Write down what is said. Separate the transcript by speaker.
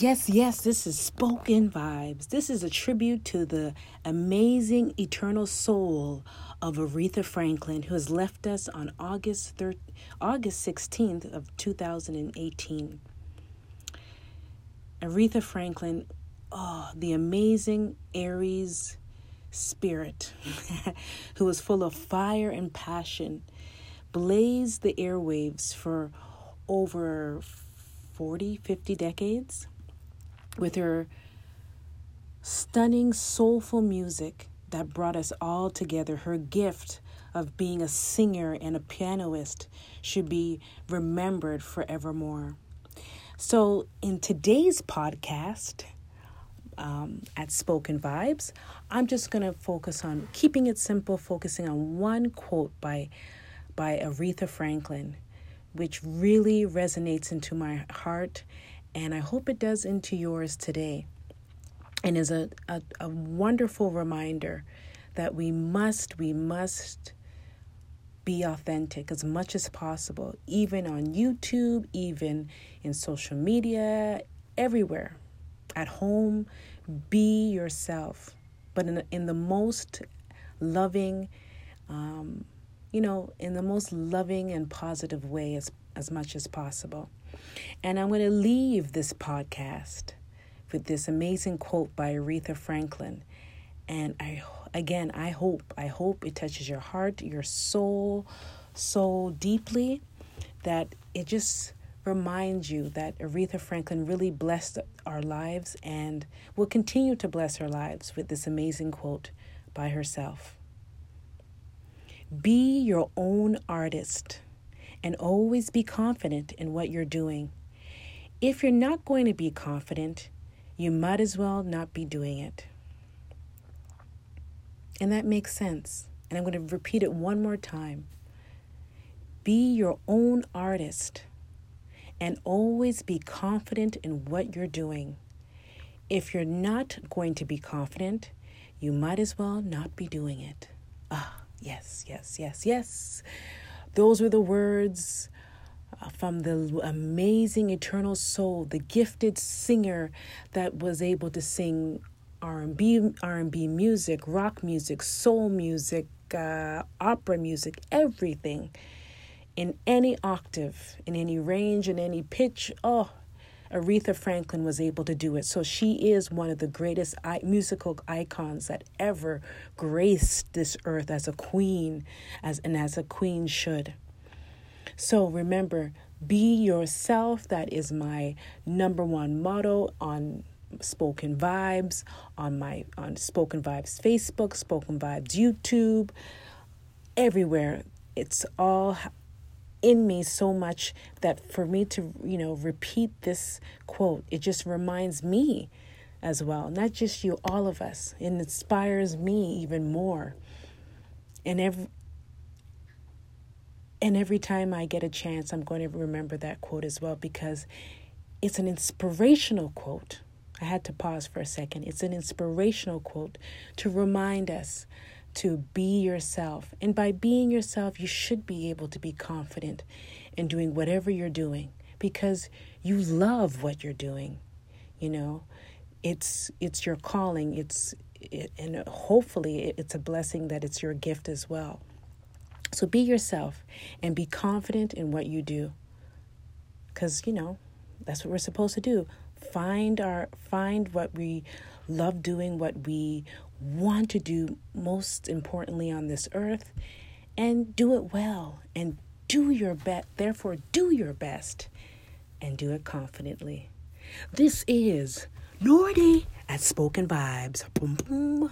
Speaker 1: Yes, yes, this is Spoken Vibes. This is a tribute to the amazing eternal soul of Aretha Franklin, who has left us on August 3rd, August 16th of 2018. Aretha Franklin, oh, the amazing Aries spirit who was full of fire and passion, blazed the airwaves for over 40, 50 decades with her stunning, soulful music that brought us all together. Her gift of being a singer and a pianist should be remembered forevermore. So, in today's podcast, um, at Spoken Vibes, I'm just going to focus on keeping it simple, focusing on one quote by by Aretha Franklin, which really resonates into my heart and I hope it does into yours today. And is a, a, a wonderful reminder that we must, we must be authentic as much as possible, even on YouTube, even in social media, everywhere. At home, be yourself, but in, in the most loving, um, you know, in the most loving and positive way as, as much as possible. And I'm going to leave this podcast with this amazing quote by Aretha Franklin. And I again, I hope, I hope it touches your heart, your soul so deeply that it just reminds you that Aretha Franklin really blessed our lives and will continue to bless our lives with this amazing quote by herself. Be your own artist and always be confident in what you're doing. If you're not going to be confident, you might as well not be doing it. And that makes sense. And I'm going to repeat it one more time. Be your own artist and always be confident in what you're doing. If you're not going to be confident, you might as well not be doing it. Ah, yes, yes, yes, yes. Those were the words uh, from the amazing eternal soul, the gifted singer that was able to sing R&B, R&B music, rock music, soul music, uh, opera music, everything in any octave, in any range, in any pitch. Oh, Aretha Franklin was able to do it. So she is one of the greatest musical icons that ever graced this earth as a queen, as and as a queen should. So remember, be yourself. That is my number one motto on Spoken Vibes, on my on Spoken Vibes Facebook, Spoken Vibes YouTube, everywhere. It's all in me so much that for me to, you know, repeat this quote, it just reminds me as well, not just you, all of us. It inspires me even more. And every and every time I get a chance, I'm going to remember that quote as well because it's an inspirational quote. I had to pause for a second. It's an inspirational quote to remind us to be yourself. And by being yourself, you should be able to be confident in doing whatever you're doing because you love what you're doing. You know, it's it's your calling. It's it, and hopefully it's a blessing that it's your gift as well. So be yourself and be confident in what you do. Cuz you know, that's what we're supposed to do. Find our find what we love doing, what we want to do most importantly on this earth, and do it well and do your best. Therefore, do your best and do it confidently. This is Nordy at Spoken Vibes. Boom, boom.